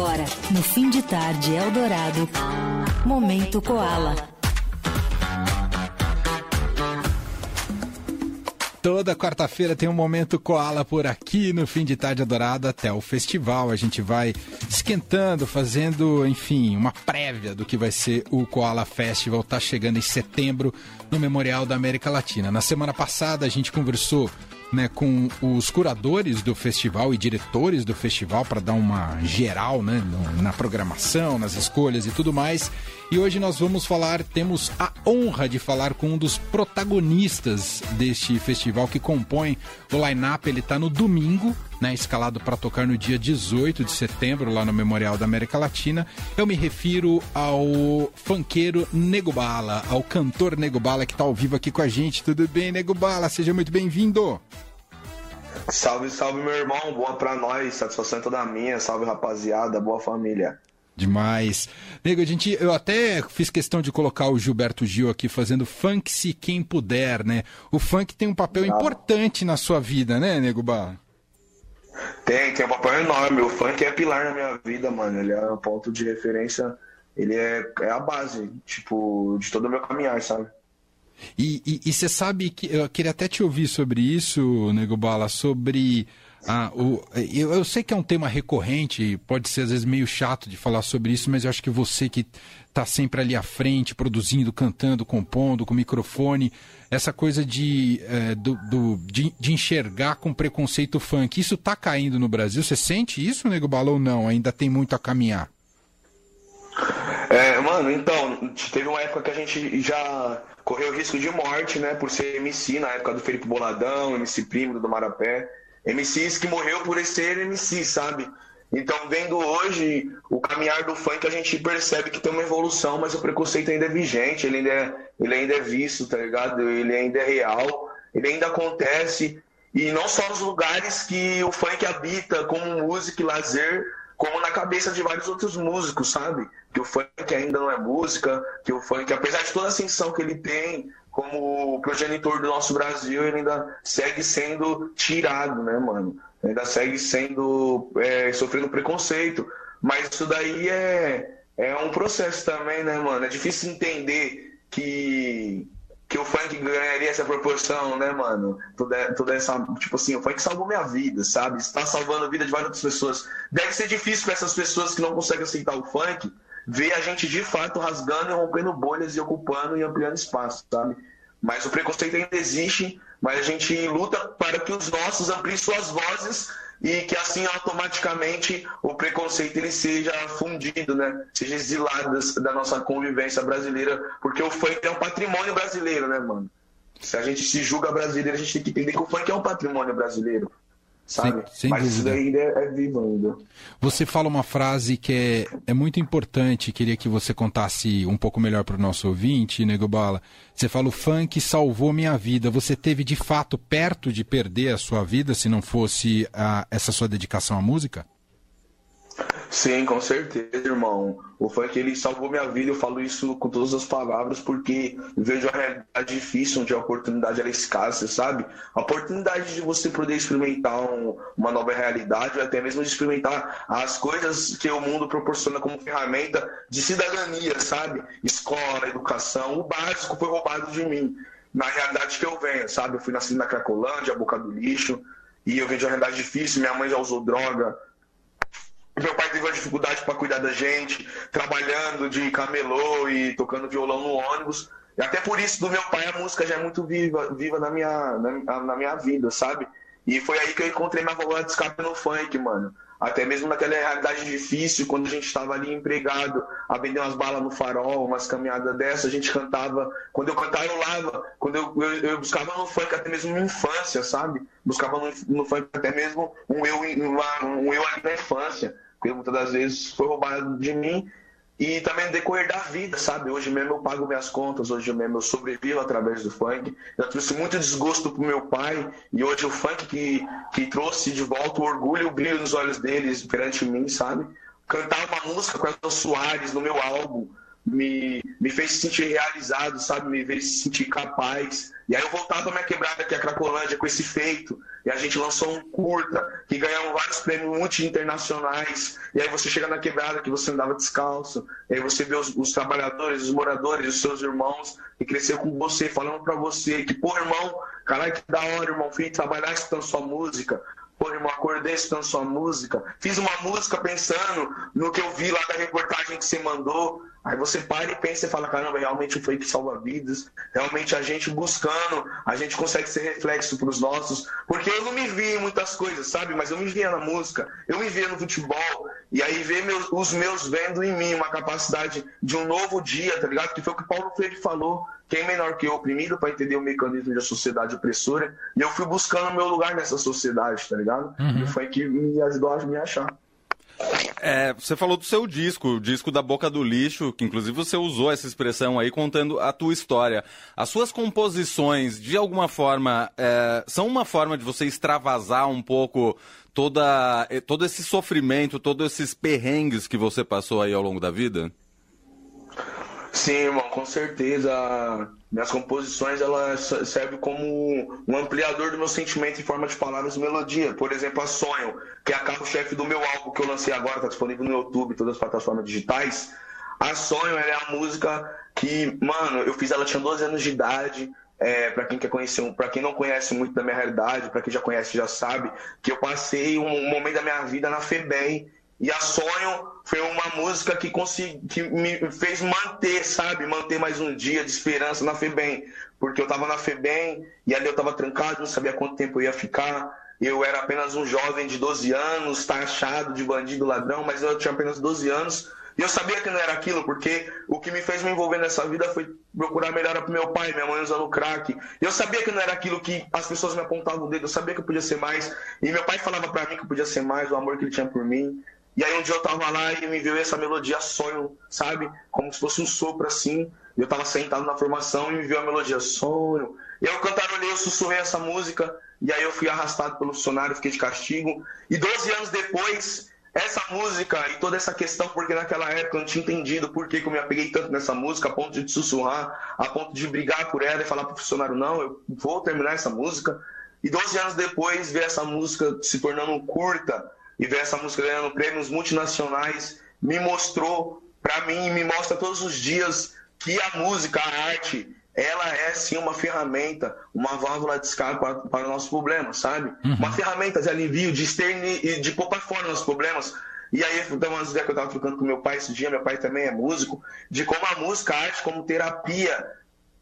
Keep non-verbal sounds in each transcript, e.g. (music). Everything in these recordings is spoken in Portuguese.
Agora, no fim de tarde Eldorado, Momento Koala. Toda quarta-feira tem um momento Koala por aqui no fim de tarde adorado até o festival. A gente vai esquentando, fazendo, enfim, uma prévia do que vai ser o Koala Festival. Tá chegando em setembro no Memorial da América Latina. Na semana passada a gente conversou né, com os curadores do festival e diretores do festival para dar uma geral né, na programação, nas escolhas e tudo mais. E hoje nós vamos falar, temos a honra de falar com um dos protagonistas deste festival que compõe o line-up. Ele está no domingo, né, escalado para tocar no dia 18 de setembro, lá no Memorial da América Latina. Eu me refiro ao funkeiro Nego Bala, ao cantor Nego Bala que está ao vivo aqui com a gente. Tudo bem, Nego Bala? Seja muito bem-vindo. Salve, salve, meu irmão. Boa pra nós. Satisfação é toda minha. Salve, rapaziada. Boa família. Demais. Nego, a gente, eu até fiz questão de colocar o Gilberto Gil aqui fazendo funk se quem puder, né? O funk tem um papel importante na sua vida, né, Nego Bar? Tem, tem um papel enorme. O funk é pilar na minha vida, mano. Ele é um ponto de referência. Ele é, é a base, tipo, de todo o meu caminhar, sabe? E você sabe que eu queria até te ouvir sobre isso, Nego Bala, sobre ah, o, eu, eu, sei que é um tema recorrente, pode ser às vezes meio chato de falar sobre isso, mas eu acho que você que está sempre ali à frente, produzindo, cantando, compondo, com microfone, essa coisa de, é, do, do de, de, enxergar com preconceito funk, isso está caindo no Brasil? Você sente isso, Nego Bala, ou não? Ainda tem muito a caminhar? É, mano, então, teve uma época que a gente já correu risco de morte, né, por ser MC na época do Felipe Boladão, MC Primo do Marapé. MCs que morreu por ser MC, sabe? Então, vendo hoje o caminhar do funk, a gente percebe que tem uma evolução, mas o preconceito ainda é vigente, ele ainda é, ele ainda é visto, tá ligado? Ele ainda é real, ele ainda acontece. E não só nos lugares que o funk habita, como música e lazer, como na cabeça de vários outros músicos, sabe? Que o funk ainda não é música, que o funk, apesar de toda a ascensão que ele tem, como progenitor do nosso Brasil, ele ainda segue sendo tirado, né, mano? Ainda segue sendo é, sofrendo preconceito. Mas isso daí é, é um processo também, né, mano? É difícil entender que, que o funk ganharia essa proporção, né, mano? Toda, toda essa. Tipo assim, o funk salvou minha vida, sabe? Está salvando a vida de várias pessoas. Deve ser difícil para essas pessoas que não conseguem aceitar o funk ver a gente de fato rasgando e rompendo bolhas e ocupando e ampliando espaço, sabe? Mas o preconceito ainda existe, mas a gente luta para que os nossos ampliem suas vozes e que assim automaticamente o preconceito ele seja fundido, né? Seja exilado da nossa convivência brasileira, porque o funk é um patrimônio brasileiro, né, mano? Se a gente se julga brasileiro, a gente tem que entender que o funk é um patrimônio brasileiro sabe? Sem, sem Mas dúvida. isso ainda é, é vivo ainda. Você fala uma frase que é, é muito importante, queria que você contasse um pouco melhor para o nosso ouvinte, Nego Bala. Você fala, o funk salvou minha vida. Você teve de fato perto de perder a sua vida se não fosse a, essa sua dedicação à música? Sim, com certeza, irmão. O funk ele salvou minha vida, eu falo isso com todas as palavras, porque vejo a realidade difícil, onde a oportunidade é escassa, sabe? A oportunidade de você poder experimentar um, uma nova realidade, ou até mesmo de experimentar as coisas que o mundo proporciona como ferramenta de cidadania, sabe? Escola, educação, o básico foi roubado de mim. Na realidade que eu venho, sabe? Eu fui nascido na Cracolândia, boca do lixo, e eu vejo a realidade difícil, minha mãe já usou droga, meu pai teve uma dificuldade para cuidar da gente, trabalhando de camelô e tocando violão no ônibus. E até por isso, do meu pai, a música já é muito viva, viva na, minha, na, na minha vida, sabe? E foi aí que eu encontrei minha válvula de escape no funk, mano. Até mesmo naquela realidade difícil, quando a gente estava ali empregado, a vender umas balas no farol, umas caminhadas dessa, a gente cantava. Quando eu cantava, eu lava. Quando eu, eu, eu buscava no funk até mesmo minha infância, sabe? Buscava no, no funk até mesmo um eu, um eu ali na infância porque muitas das vezes foi roubado de mim e também no decorrer da vida, sabe? Hoje mesmo eu pago minhas contas, hoje mesmo eu sobrevivo através do funk. Eu trouxe muito desgosto pro meu pai e hoje o funk que, que trouxe de volta o orgulho e o brilho nos olhos deles perante mim, sabe? Cantar uma música com a Soares no meu álbum, me, me fez se sentir realizado, sabe? Me fez se sentir capaz. E aí eu voltava pra minha quebrada aqui, a Cracolândia, com esse feito. E a gente lançou um curta, que ganhou vários prêmios multi-internacionais. E aí você chega na quebrada que você andava descalço. E aí você vê os, os trabalhadores, os moradores, os seus irmãos que cresceu com você, falando para você que, pô, irmão, caralho, que da hora, irmão, filho, trabalhar escutando sua música. Pô, irmão, acordei escutando sua música. Fiz uma música pensando no que eu vi lá da reportagem que você mandou. Aí você para e pensa e fala, caramba, realmente o fake salva vidas, realmente a gente buscando, a gente consegue ser reflexo para os nossos, porque eu não me via em muitas coisas, sabe? Mas eu me via na música, eu me via no futebol, e aí ver meus, os meus vendo em mim uma capacidade de um novo dia, tá ligado? Que foi o que Paulo Freire falou, quem menor que eu oprimido para entender o mecanismo da sociedade opressora, e eu fui buscando o meu lugar nessa sociedade, tá ligado? Uhum. E foi que me ajudou a me achar. É, você falou do seu disco, o disco da Boca do Lixo, que inclusive você usou essa expressão aí contando a tua história. As suas composições, de alguma forma, é, são uma forma de você extravasar um pouco toda, todo esse sofrimento, todos esses perrengues que você passou aí ao longo da vida? Sim, irmão, com certeza. Minhas composições elas servem como um ampliador do meu sentimento em forma de palavras e melodia. Por exemplo, a Sonho, que é a carro-chefe do meu álbum que eu lancei agora, está disponível no YouTube, todas as plataformas digitais. A Sonho é a música que, mano, eu fiz ela tinha 12 anos de idade. É, para quem quer conhecer, para quem não conhece muito da minha realidade, para quem já conhece já sabe que eu passei um momento da minha vida na FEBEM e a Sonho foi uma música que, consegui, que me fez manter, sabe? Manter mais um dia de esperança na FEBEM. Porque eu estava na FEBEM e ali eu estava trancado, não sabia quanto tempo eu ia ficar. Eu era apenas um jovem de 12 anos, taxado de bandido, ladrão, mas eu tinha apenas 12 anos. E eu sabia que não era aquilo, porque o que me fez me envolver nessa vida foi procurar melhorar pro meu pai, minha mãe usando crack. Eu sabia que não era aquilo que as pessoas me apontavam o dedo, eu sabia que eu podia ser mais. E meu pai falava para mim que eu podia ser mais, o amor que ele tinha por mim. E aí um dia eu tava lá e me veio essa melodia sonho, sabe? Como se fosse um sopro assim. E eu tava sentado na formação e me veio a melodia sonho. E eu cantarolei, eu sussurrei essa música. E aí eu fui arrastado pelo funcionário, fiquei de castigo. E 12 anos depois, essa música e toda essa questão, porque naquela época eu não tinha entendido por que, que eu me apeguei tanto nessa música, a ponto de sussurrar, a ponto de brigar por ela e falar pro funcionário, não, eu vou terminar essa música. E 12 anos depois, ver essa música se tornando curta, e ver essa música ganhando prêmios multinacionais me mostrou, para mim, me mostra todos os dias que a música, a arte, ela é sim uma ferramenta, uma válvula de escape para, para nossos problemas, sabe? Uhum. Uma ferramenta de alivio, de externi, de pôr para fora nossos problemas. E aí, tem umas ideias que eu estava trocando com meu pai esse dia, meu pai também é músico, de como a música, a arte, como terapia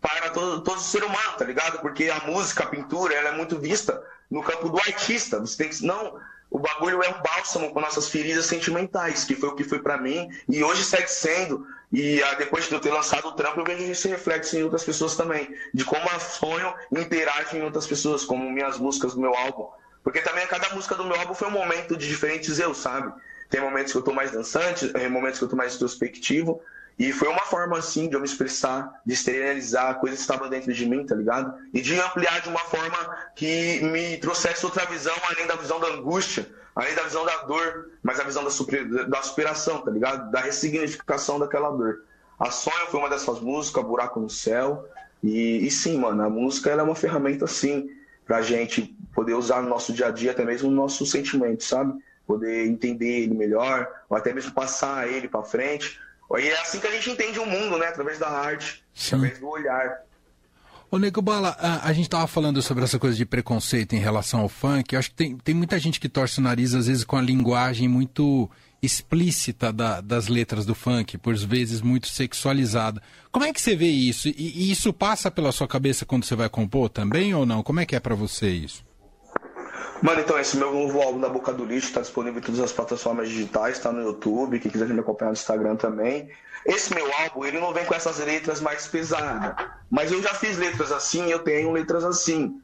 para todo, todo ser humano, tá ligado? Porque a música, a pintura, ela é muito vista no campo do artista. Você tem que. Não, o bagulho é um bálsamo com nossas feridas sentimentais, que foi o que foi para mim, e hoje segue sendo. E ah, depois de eu ter lançado o trampo, eu vejo esse reflexo em outras pessoas também, de como a sonho interage em outras pessoas, como minhas músicas do meu álbum. Porque também cada música do meu álbum foi um momento de diferentes eu, sabe? Tem momentos que eu tô mais dançante, tem momentos que eu tô mais introspectivo, e foi uma forma, assim, de eu me expressar, de exteriorizar coisas que estavam dentro de mim, tá ligado? E de ampliar de uma forma que me trouxesse outra visão, além da visão da angústia, além da visão da dor, mas a visão da, super, da superação, tá ligado? Da ressignificação daquela dor. A Sonha foi uma dessas músicas, Buraco no Céu. E, e sim, mano, a música é uma ferramenta, sim, pra gente poder usar no nosso dia a dia, até mesmo no nosso sentimento, sabe? Poder entender ele melhor, ou até mesmo passar ele para frente e é assim que a gente entende o mundo, né? Através da arte, Sim. através do olhar. Ô, Nego Bala, a, a gente estava falando sobre essa coisa de preconceito em relação ao funk. Eu acho que tem, tem muita gente que torce o nariz, às vezes, com a linguagem muito explícita da, das letras do funk, por vezes muito sexualizada. Como é que você vê isso? E, e isso passa pela sua cabeça quando você vai compor também ou não? Como é que é para você isso? Mano, então esse meu novo álbum da Boca do Lixo está disponível em todas as plataformas digitais, está no YouTube, quem quiser me acompanhar no Instagram também. Esse meu álbum, ele não vem com essas letras mais pesadas, mas eu já fiz letras assim, eu tenho letras assim.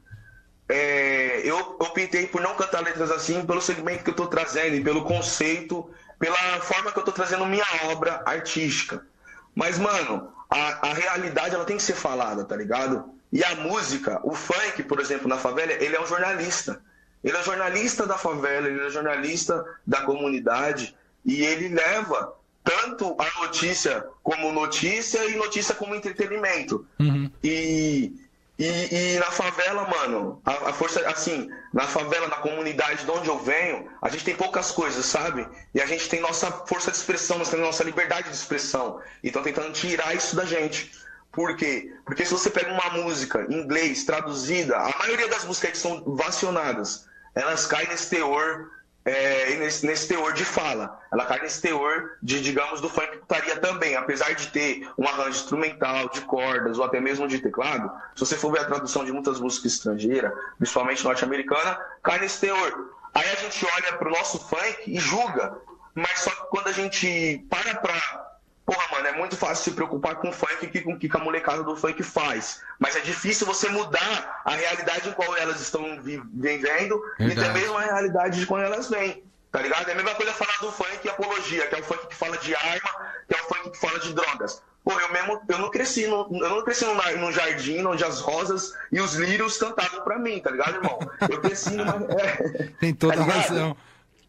É, eu, pintei por não cantar letras assim pelo segmento que eu estou trazendo pelo conceito, pela forma que eu estou trazendo minha obra artística. Mas, mano, a, a realidade ela tem que ser falada, tá ligado? E a música, o funk, por exemplo, na favela, ele é um jornalista. Ele é jornalista da favela, ele é jornalista da comunidade e ele leva tanto a notícia como notícia e notícia como entretenimento. Uhum. E, e, e, na favela, mano, a, a, força, assim, na favela, na comunidade de onde eu venho, a gente tem poucas coisas, sabe? E a gente tem nossa força de expressão, nós temos nossa liberdade de expressão. E estão tentando tirar isso da gente. Por quê? Porque se você pega uma música em inglês traduzida, a maioria das músicas são vacionadas, elas caem nesse teor é, nesse, nesse, teor de fala. Ela cai nesse teor de, digamos, do funk putaria também, apesar de ter um arranjo instrumental, de cordas, ou até mesmo de teclado. Se você for ver a tradução de muitas músicas estrangeiras, principalmente norte-americana, cai nesse teor. Aí a gente olha para o nosso funk e julga, mas só que quando a gente para para Porra, mano, é muito fácil se preocupar com o funk que com o que a molecada do funk faz. Mas é difícil você mudar a realidade em qual elas estão vivendo e até mesmo a realidade de quando elas vêm. Tá ligado? É a mesma coisa falar do funk e apologia, que é o funk que fala de arma, que é o funk que fala de drogas. Pô, eu mesmo, eu não cresci no, eu não cresci num, num jardim onde as rosas e os lírios cantavam pra mim, tá ligado, irmão? Eu cresci numa. (laughs) É, Tem toda tá razão.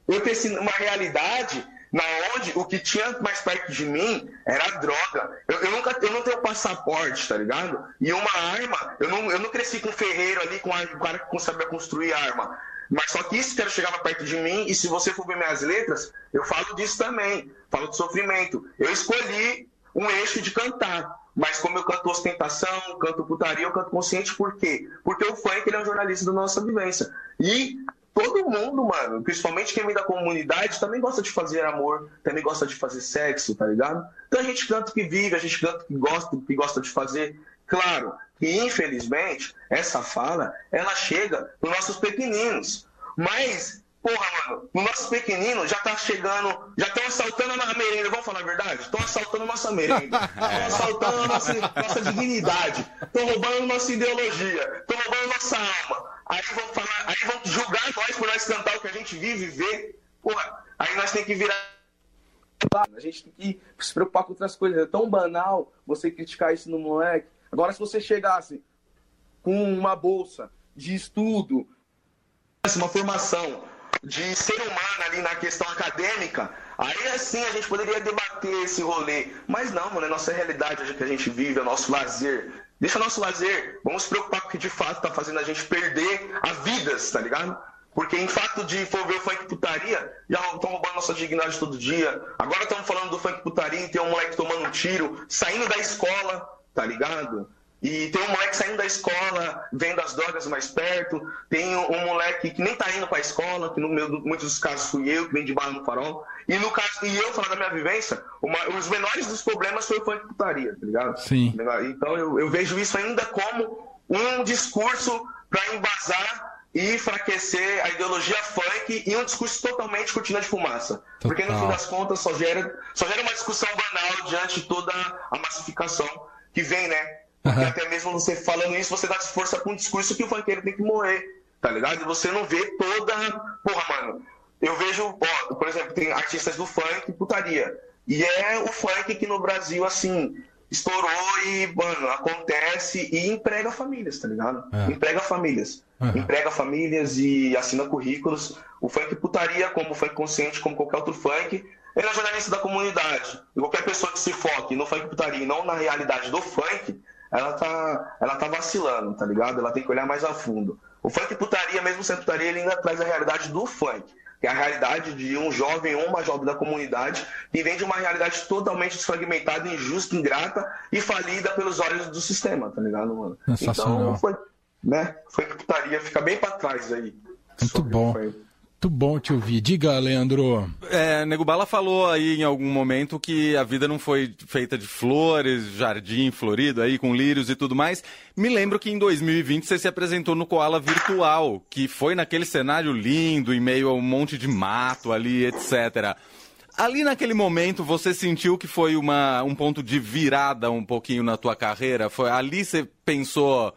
Eu cresci numa realidade na onde o que tinha mais perto de mim era droga. Eu, eu, nunca eu não tenho passaporte, tá ligado? E uma arma, eu não, eu não cresci com ferreiro ali, com um cara que sabia construir arma. Mas só que isso que chegava perto de mim, e se você for ver minhas letras, eu falo disso também. Falo de sofrimento. Eu escolhi um eixo de cantar. Mas como eu canto ostentação, canto putaria, eu canto consciente, por quê? Porque o funk ele é um jornalista da nossa vivência. E todo mundo, mano, principalmente quem vem da comunidade, também gosta de fazer amor, também gosta de fazer sexo, tá ligado? Então a gente canta que vive, a gente canta que gosta, que gosta de fazer. Claro que, infelizmente, essa fala, ela chega nos nossos pequeninos. Mas, porra, mano, os nossos pequeninos já tá chegando, já estão assaltando a merenda, vamos falar a verdade? Estão assaltando a nossa merenda, (laughs) estão assaltando a nossa, nossa dignidade, estão roubando nossa ideologia, estão roubando nossa alma. Aí vão falar, aí vão julgar nós por nós cantar o que a gente vive e vê. Porra, aí nós temos que virar. A gente tem que se preocupar com outras coisas. É tão banal você criticar isso no moleque. Agora, se você chegasse com uma bolsa de estudo, uma formação de ser humano ali na questão acadêmica, aí assim a gente poderia debater esse rolê. Mas não, mano, é nossa realidade que a gente vive, é o nosso lazer. Deixa nosso lazer. Vamos se preocupar com o que de fato está fazendo a gente perder as vidas, tá ligado? Porque em fato de for ver o funk putaria, já estão roubando nossa dignidade todo dia. Agora estamos falando do funk putaria e tem um moleque tomando um tiro, saindo da escola, tá ligado? E tem um moleque saindo da escola, vendo as drogas mais perto. Tem um moleque que nem tá indo pra escola, que no meu, muitos dos casos fui eu, que vem de barra no farol. E no caso, e eu falando da minha vivência, uma, os menores dos problemas foi o funk putaria, tá ligado? Sim. Então eu, eu vejo isso ainda como um discurso para embasar e enfraquecer a ideologia funk e um discurso totalmente cortina de fumaça. Total. Porque no fim das contas só gera, só gera uma discussão banal diante de toda a massificação que vem, né? Porque uhum. até mesmo você falando isso, você dá força pra um discurso que o funkeiro tem que morrer, tá ligado? E você não vê toda. Porra, mano. Eu vejo, ó, por exemplo, tem artistas do funk putaria. E é o funk que no Brasil, assim, estourou e, mano, acontece e emprega famílias, tá ligado? É. Emprega famílias. Uhum. Emprega famílias e assina currículos. O funk putaria, como o funk consciente, como qualquer outro funk, ele é jornalista da comunidade. E qualquer pessoa que se foque no funk putaria e não na realidade do funk, ela tá, ela tá vacilando, tá ligado? Ela tem que olhar mais a fundo. O funk putaria, mesmo sendo putaria, ele ainda traz a realidade do funk. Que é a realidade de um jovem ou uma jovem da comunidade que vem de uma realidade totalmente desfragmentada, injusta, ingrata e falida pelos olhos do sistema, tá ligado, mano? Então, foi, né? Foi putaria, fica bem pra trás aí. Muito bom. Muito bom te ouvir. Diga, Leandro. É, Nego Bala falou aí em algum momento que a vida não foi feita de flores, jardim florido aí com lírios e tudo mais. Me lembro que em 2020 você se apresentou no Koala Virtual, que foi naquele cenário lindo, em meio a um monte de mato ali, etc. Ali naquele momento você sentiu que foi uma, um ponto de virada um pouquinho na tua carreira? Foi ali você pensou,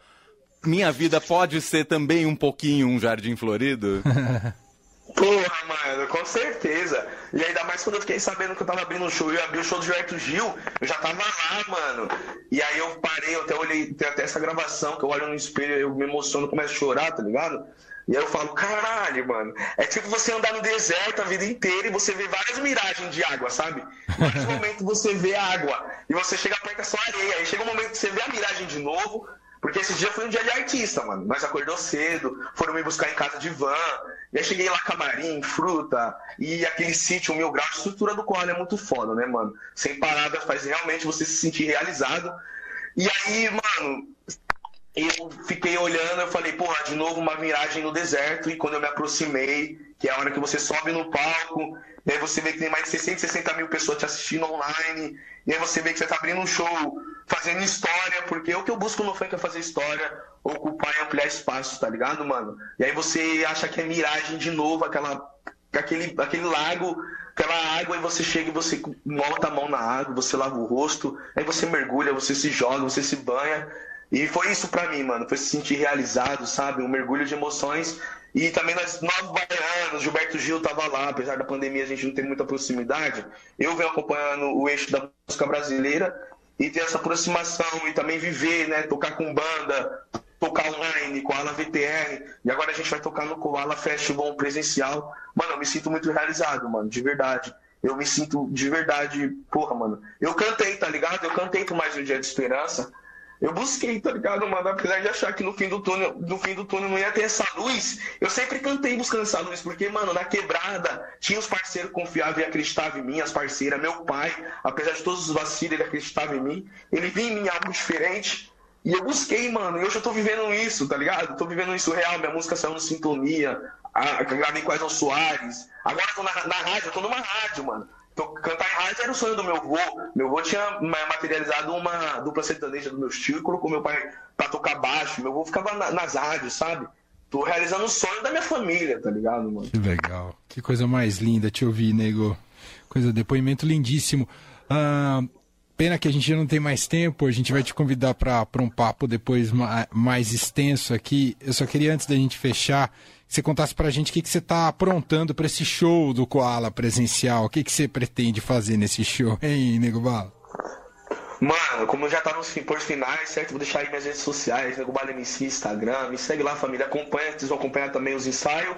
minha vida pode ser também um pouquinho um jardim florido? (laughs) Porra, mano, com certeza. E ainda mais quando eu fiquei sabendo que eu tava abrindo um show, eu abri o show do Gilberto Gil, eu já tava lá, mano. E aí eu parei, eu até olhei, tem até essa gravação, que eu olho no espelho, eu me emociono, começo a chorar, tá ligado? E aí eu falo, caralho, mano. É tipo você andar no deserto a vida inteira e você vê várias miragens de água, sabe? Em (laughs) momento você vê água e você chega perto é só areia. Aí chega um momento que você vê a miragem de novo, porque esse dia foi um dia de artista, mano. Nós acordou cedo, foram me buscar em casa de van. E aí cheguei lá, camarim, fruta, e aquele sítio, o mil grau, a estrutura do Koala é muito foda, né, mano? Sem parada, faz realmente você se sentir realizado. E aí, mano, eu fiquei olhando, eu falei, porra, de novo uma miragem no deserto, e quando eu me aproximei, que é a hora que você sobe no palco, e aí você vê que tem mais de 660 mil pessoas te assistindo online, e aí você vê que você tá abrindo um show, fazendo história, porque o que eu busco no funk é fazer história, ocupar e ampliar espaço, tá ligado, mano? E aí você acha que é miragem de novo, aquela, aquele, aquele lago, aquela água, e você chega e você bota a mão na água, você lava o rosto, aí você mergulha, você se joga, você se banha. E foi isso pra mim, mano. Foi se sentir realizado, sabe? Um mergulho de emoções e também nós, nós baianos, Gilberto Gil estava lá, apesar da pandemia a gente não ter muita proximidade. Eu venho acompanhando o eixo da música brasileira e ter essa aproximação e também viver, né? Tocar com banda, tocar online, com a Ala VTR. E agora a gente vai tocar no Koala Festival presencial. Mano, eu me sinto muito realizado, mano, de verdade. Eu me sinto de verdade, porra, mano. Eu cantei, tá ligado? Eu cantei por mais um dia de esperança. Eu busquei, tá ligado, mano? Apesar de achar que no fim do túnel, no fim do túnel não ia ter essa luz, eu sempre cantei buscando essa luz, porque, mano, na quebrada tinha os parceiros confiáveis e acreditavam em mim, as parceiras, meu pai, apesar de todos os vacilos, ele acreditava em mim, ele via em mim algo diferente. E eu busquei, mano, e hoje eu tô vivendo isso, tá ligado? tô vivendo isso real, minha música saiu no Sintonia, a, gravei com Aison Soares, agora eu tô na, na rádio, eu tô numa rádio, mano. Então, cantar em rádio era o sonho do meu avô. Meu avô tinha materializado uma dupla sertaneja do meu tio e colocou meu pai pra tocar baixo. Meu avô ficava na, nas rádios, sabe? Tô realizando o sonho da minha família, tá ligado, mano? Que legal. Que coisa mais linda te ouvir, nego. Coisa, depoimento lindíssimo. Ah, pena que a gente não tem mais tempo, a gente vai te convidar para um papo depois mais extenso aqui. Eu só queria, antes da gente fechar, você contasse para a gente o que, que você está aprontando para esse show do Koala presencial. O que, que você pretende fazer nesse show, (laughs) hein, Nego Bala? Mano, como já tá nos por finais, certo? Vou deixar aí minhas redes sociais, Nego Bala MC, Instagram. Me segue lá, família. Acompanha, vocês vão acompanhar também os ensaios.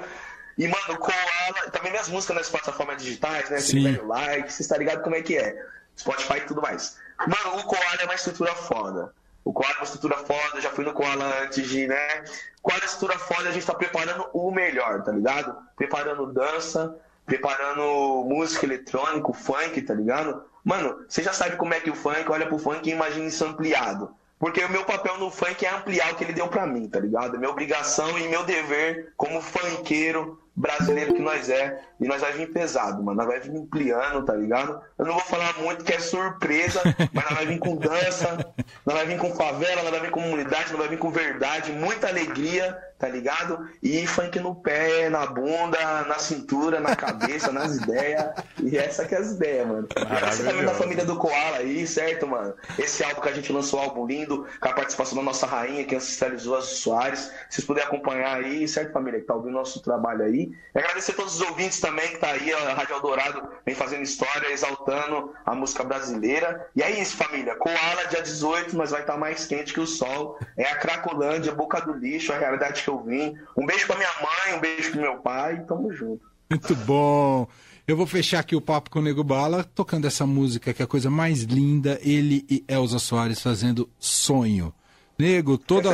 E, mano, Koala, também minhas músicas nas plataformas digitais, né? Se tiver like, você está ligado como é que é. Spotify e tudo mais. Mano, o Koala é uma estrutura foda. O Koala é uma estrutura foda, já fui no Koala antes de, né? Koala é estrutura foda, a gente tá preparando o melhor, tá ligado? Preparando dança, preparando música eletrônica, funk, tá ligado? Mano, você já sabe como é que o funk olha pro funk e imagina isso ampliado. Porque o meu papel no funk é ampliar o que ele deu pra mim, tá ligado? É minha obrigação e meu dever como funkeiro brasileiro que nós é. E nós vai vir pesado, mano. Nós vai vir ampliando, tá ligado? Eu não vou falar muito que é surpresa, (laughs) mas nós vai vir com dança, nós vai vir com favela, nós vai vir com comunidade, nós vai vir com verdade, muita alegria, tá ligado? E funk no pé, na bunda, na cintura, na cabeça, (laughs) nas ideias. E essa que é as ideias, mano. Você também da família do Koala aí, certo, mano? Esse álbum que a gente lançou, álbum lindo, com a participação da nossa rainha que ancestralizou as Soares. Vocês puderem acompanhar aí, certo, família, que tá ouvindo nosso trabalho aí. E agradecer a todos os ouvintes também que tá aí, a Rádio Eldorado vem fazendo história, exaltando a música brasileira. E é isso, família. Koala, dia 18, mas vai estar tá mais quente que o sol. É a Cracolândia, boca do lixo, a realidade que eu vim. Um beijo pra minha mãe, um beijo pro meu pai. Tamo junto. Muito bom. Eu vou fechar aqui o papo com o Nego Bala, tocando essa música que é a coisa mais linda, ele e Elza Soares fazendo Sonho. Nego, toda,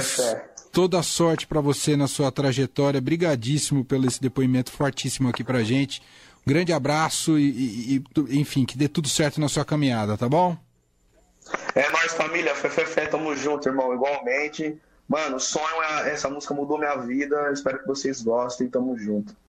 toda sorte para você na sua trajetória. Brigadíssimo pelo esse depoimento fortíssimo aqui pra gente. Um grande abraço e, e, enfim, que dê tudo certo na sua caminhada, tá bom? É nóis, família. Fé, tamo junto, irmão. Igualmente. Mano, sonho, é, essa música mudou minha vida. Espero que vocês gostem. Tamo junto.